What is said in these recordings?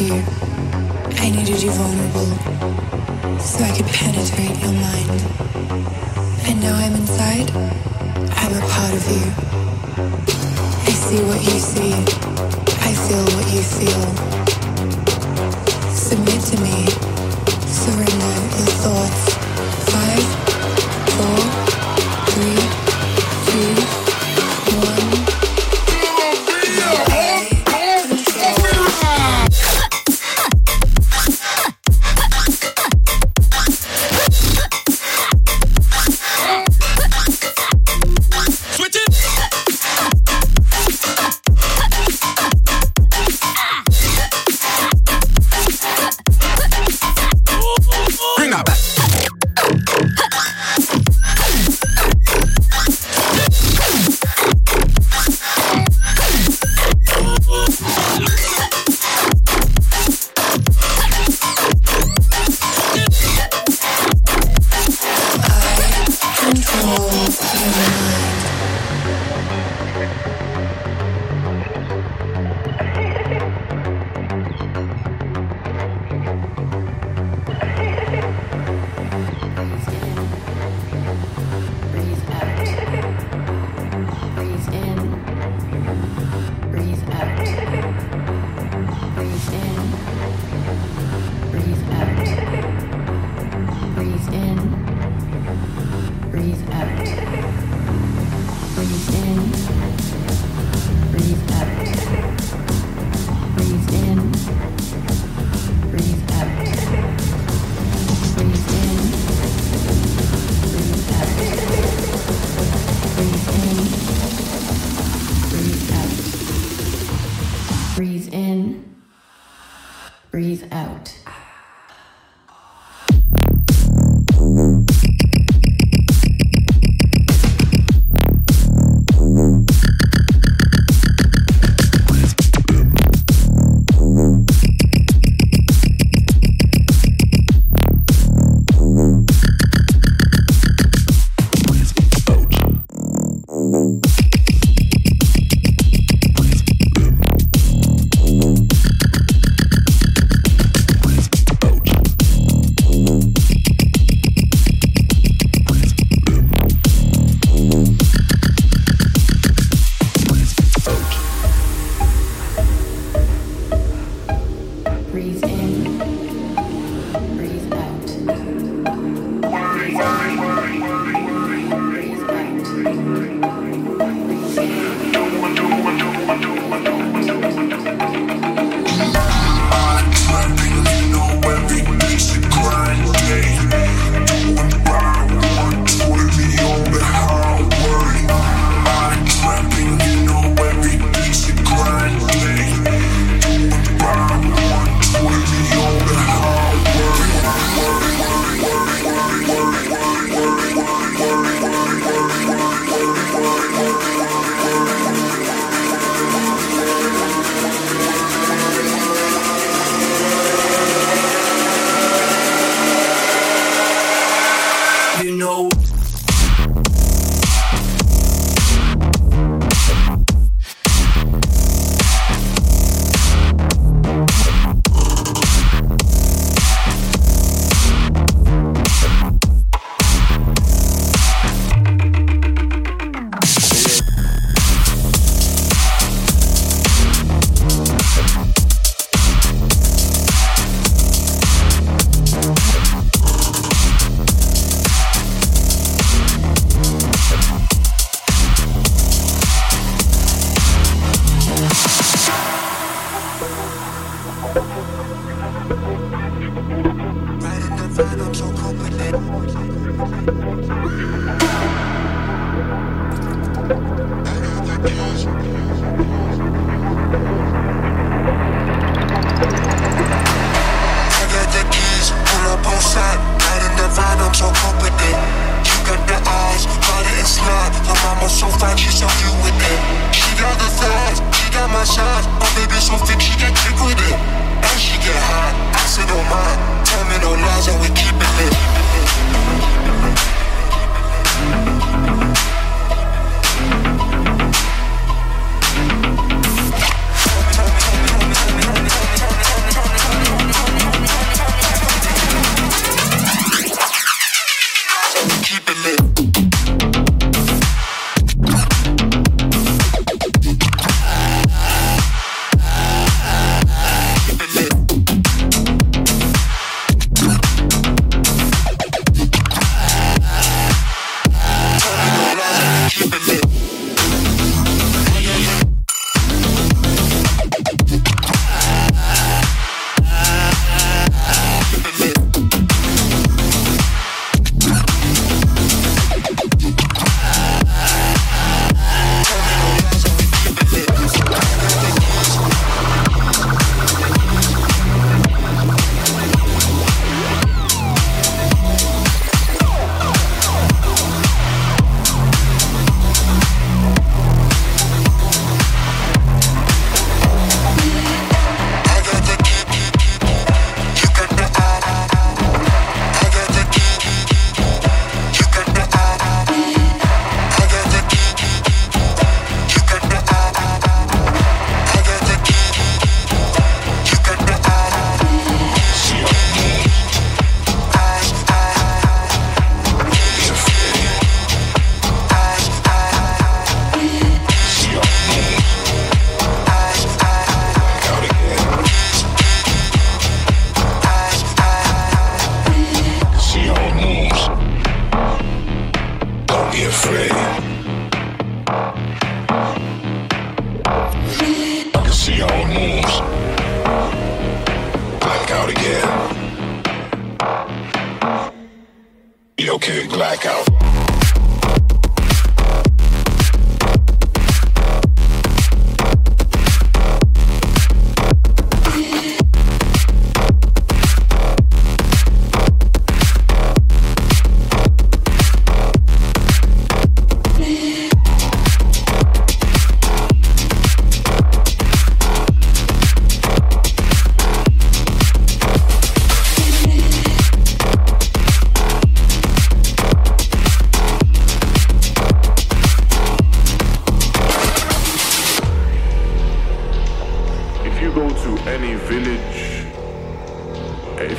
to you. so fine, she's so good with it. She got the thighs, she got my size. My baby so thick, she got thick with it. And she get hot, I sit on mine. Tell me no lies, and we keep it lit.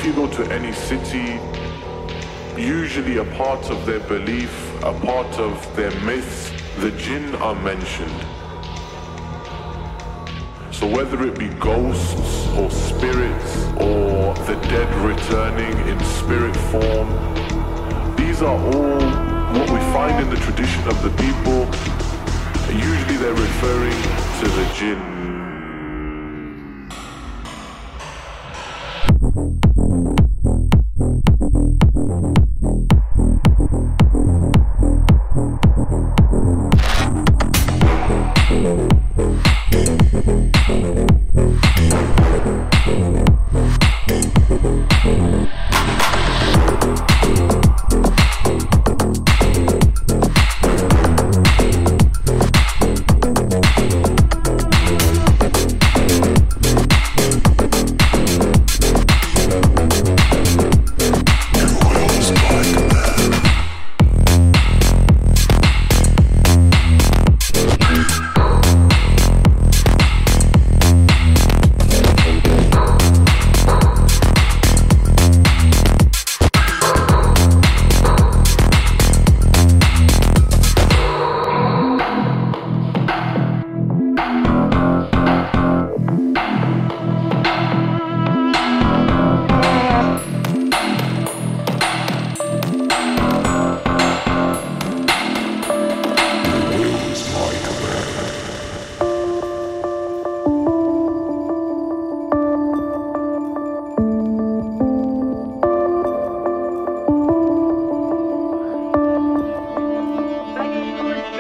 If you go to any city, usually a part of their belief, a part of their myths, the jinn are mentioned. So whether it be ghosts or spirits or the dead returning in spirit form, these are all what we find in the tradition of the people. Usually they're referring to the jinn.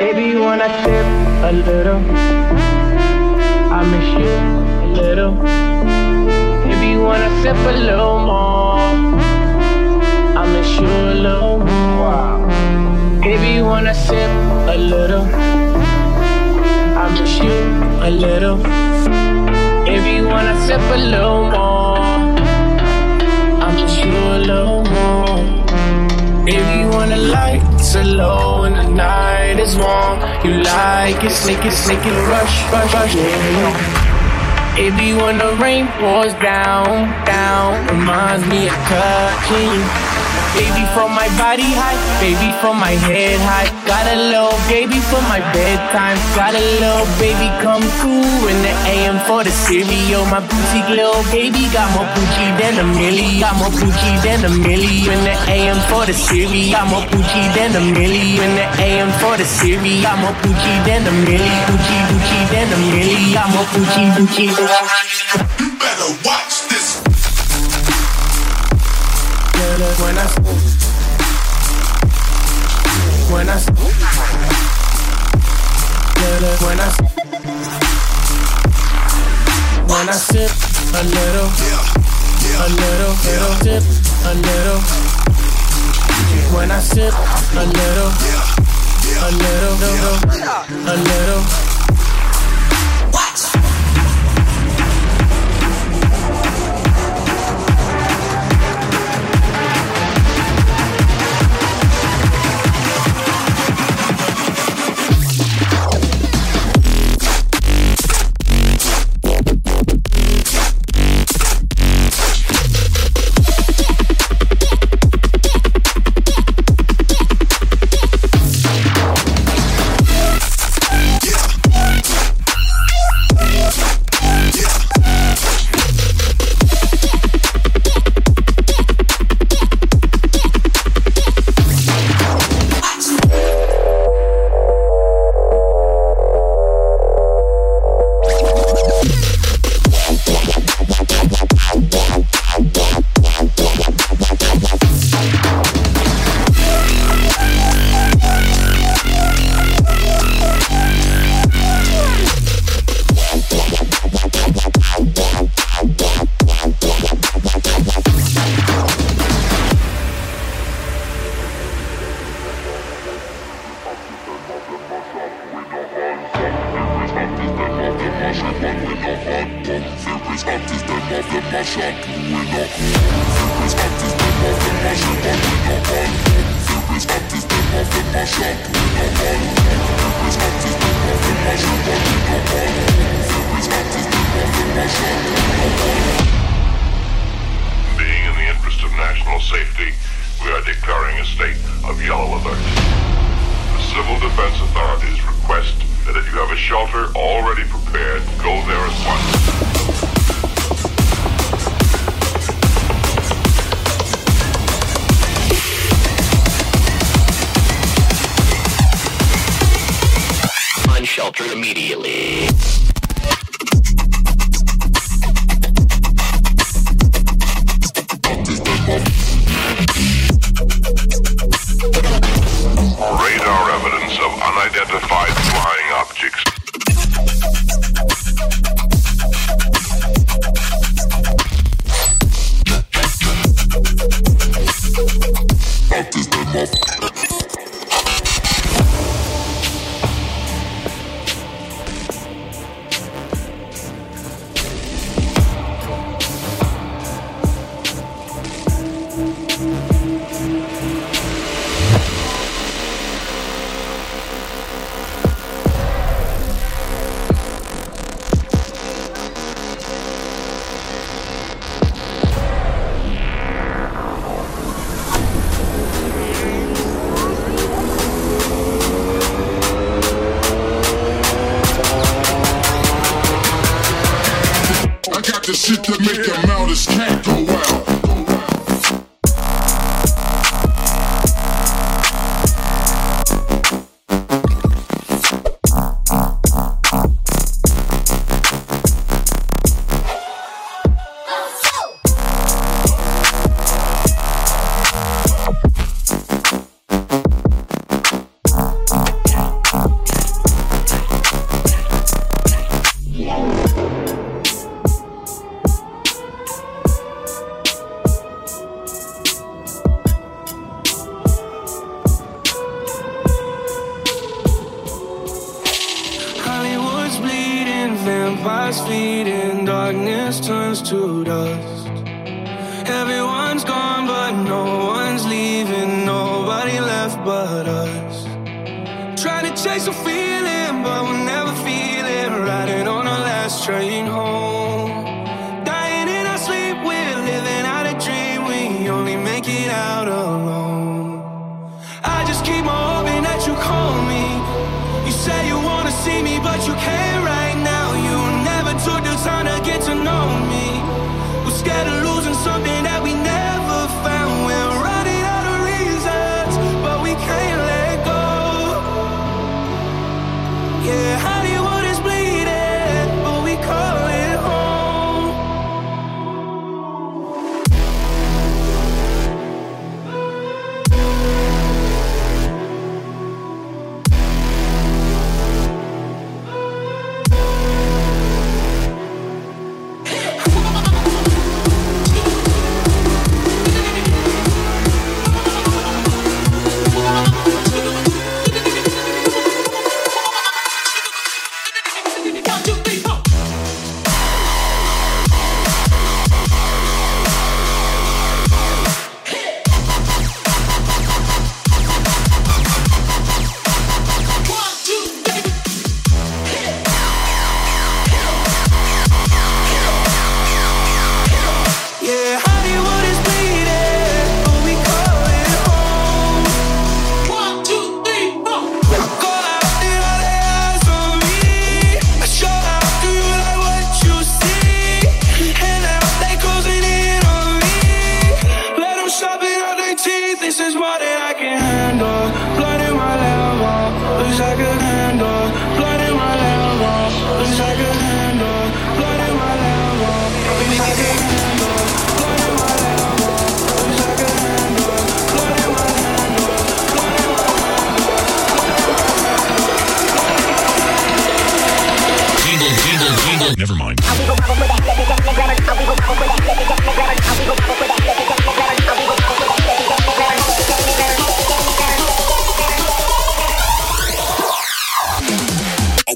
Baby, wanna tip a little? I miss you a little. Baby, wanna sip a little more? I miss you a little more. Baby, wanna sip a little? I miss you a little. Baby, wanna sip a little more? I miss you a little more. Baby, wanna light so low and the night is warm. You like it, sneak it, sneak it, rush, rush, rush, yeah. Baby, when the rain pours down, down, reminds me of touching. Baby, from my body high, baby, from my head high. Got a little baby for my bedtime. Got a little baby come through in the AM for the cereal. My boutique little baby got more Gucci than a milli. Got more Gucci than a milli in the AM for the cereal. Got more Gucci than a milli in the AM for the cereal. Got more Gucci than a milli. Gucci, Gucci than a milli. Got more Gucci, Gucci. You better watch this. I when I when I sip a little, a little, little sip a little. When I sip a little, a little, little, a little. Shelter already prepared, go there at once. Unsheltered immediately.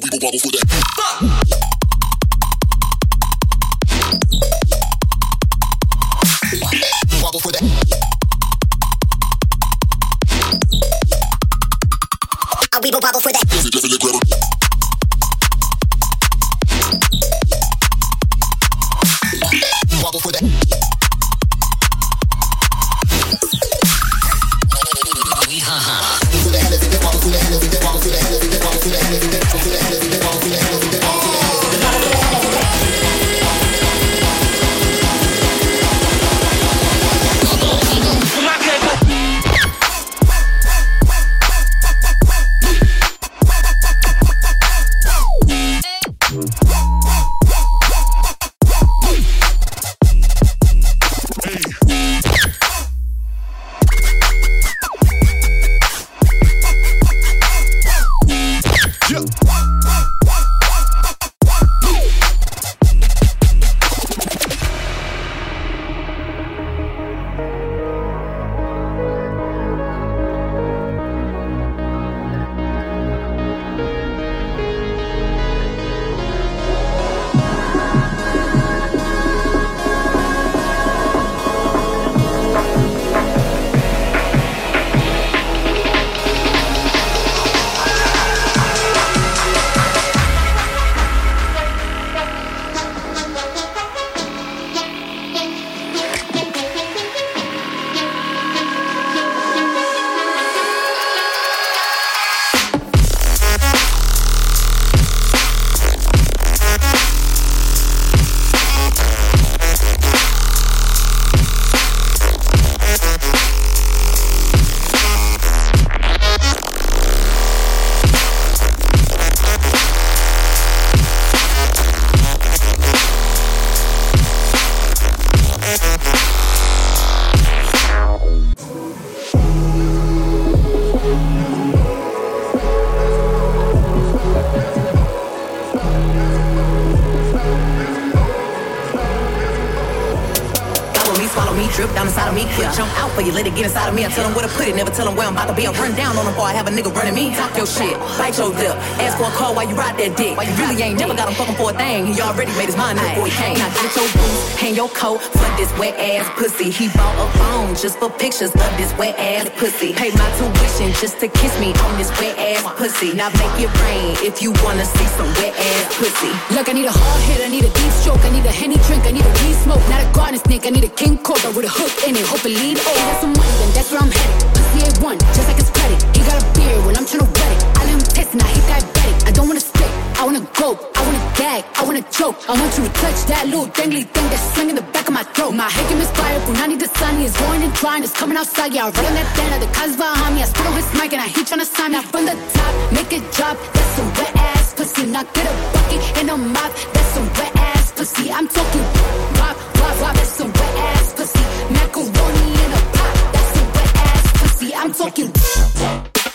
We you, let it get inside of me. I tell them where to put it, never tell them where I'm about to be. I run down on them before I have a nigga running me. Talk your shit, bite your lip. Ask for a call while you ride that dick. Why you really ain't never got him fucking for a thing. He already made his mind up before he came. Now get your boots, hang your coat this wet ass pussy. He bought a phone just for pictures of this wet ass pussy. Pay my tuition just to kiss me on this wet ass pussy. Now make it rain if you wanna see some wet ass pussy. Look, I need a hard hit, I need a deep stroke, I need a henny drink, I need a weed smoke, not a garden snake, I need a king cobra with a hook in it. Hope it lead. Oh, got some money, then that's where I'm headed. Pussy A1, just like it's credit. He got a beard when I'm tryna wet it. I let him taste it, now he diabetic. I don't wanna stick, I wanna go, I wanna gag, I wanna choke. I want you to touch that little dangly thing that's swinging the back of my throat. My head can misfire, Punani the sun, is going and trying, it's coming outside. Yeah, I run on that thing, the cuz behind me. I spit on his mic and I heat tryna sign me. From the top, make it drop, that's some wet ass pussy. Now get a bucket in the mouth, that's some wet ass pussy. I'm talking wop, wop, wop, that's some wet ass pussy. Macaroni in a pot, that's some wet ass pussy. I'm talking.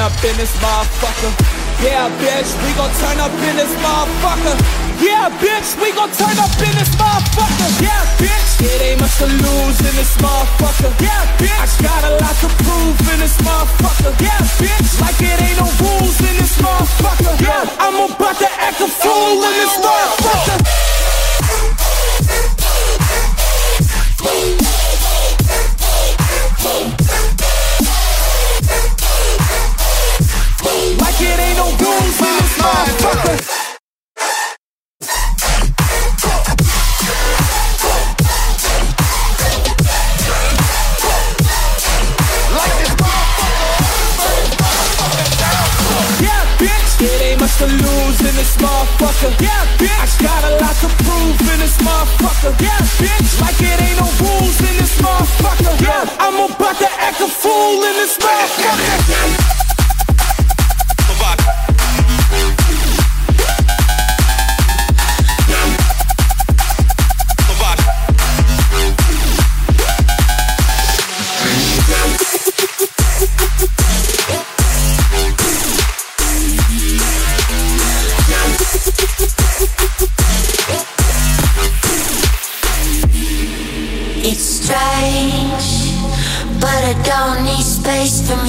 Up in this motherfucker. Yeah, bitch, we gon' turn up in this motherfucker. Yeah, bitch, we gon' turn up in this motherfucker. Yeah, bitch, it ain't much to lose in this motherfucker. Yeah, bitch, I got a lot to prove in this motherfucker. Yeah, bitch, like it ain't no rules in this motherfucker. Yeah, I'm about to act a fool in this motherfucker. Like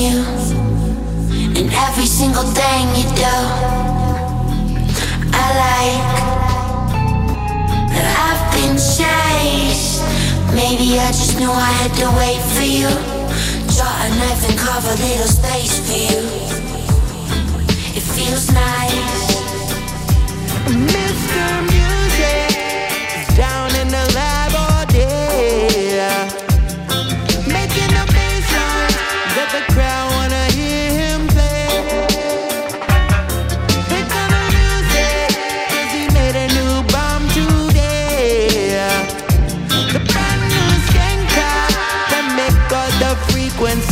you in every single thing you do. I like that I've been chased. Maybe I just knew I had to wait for you. Draw a knife and carve a little space for you. It feels nice. Mr. Music down in the frecuencia.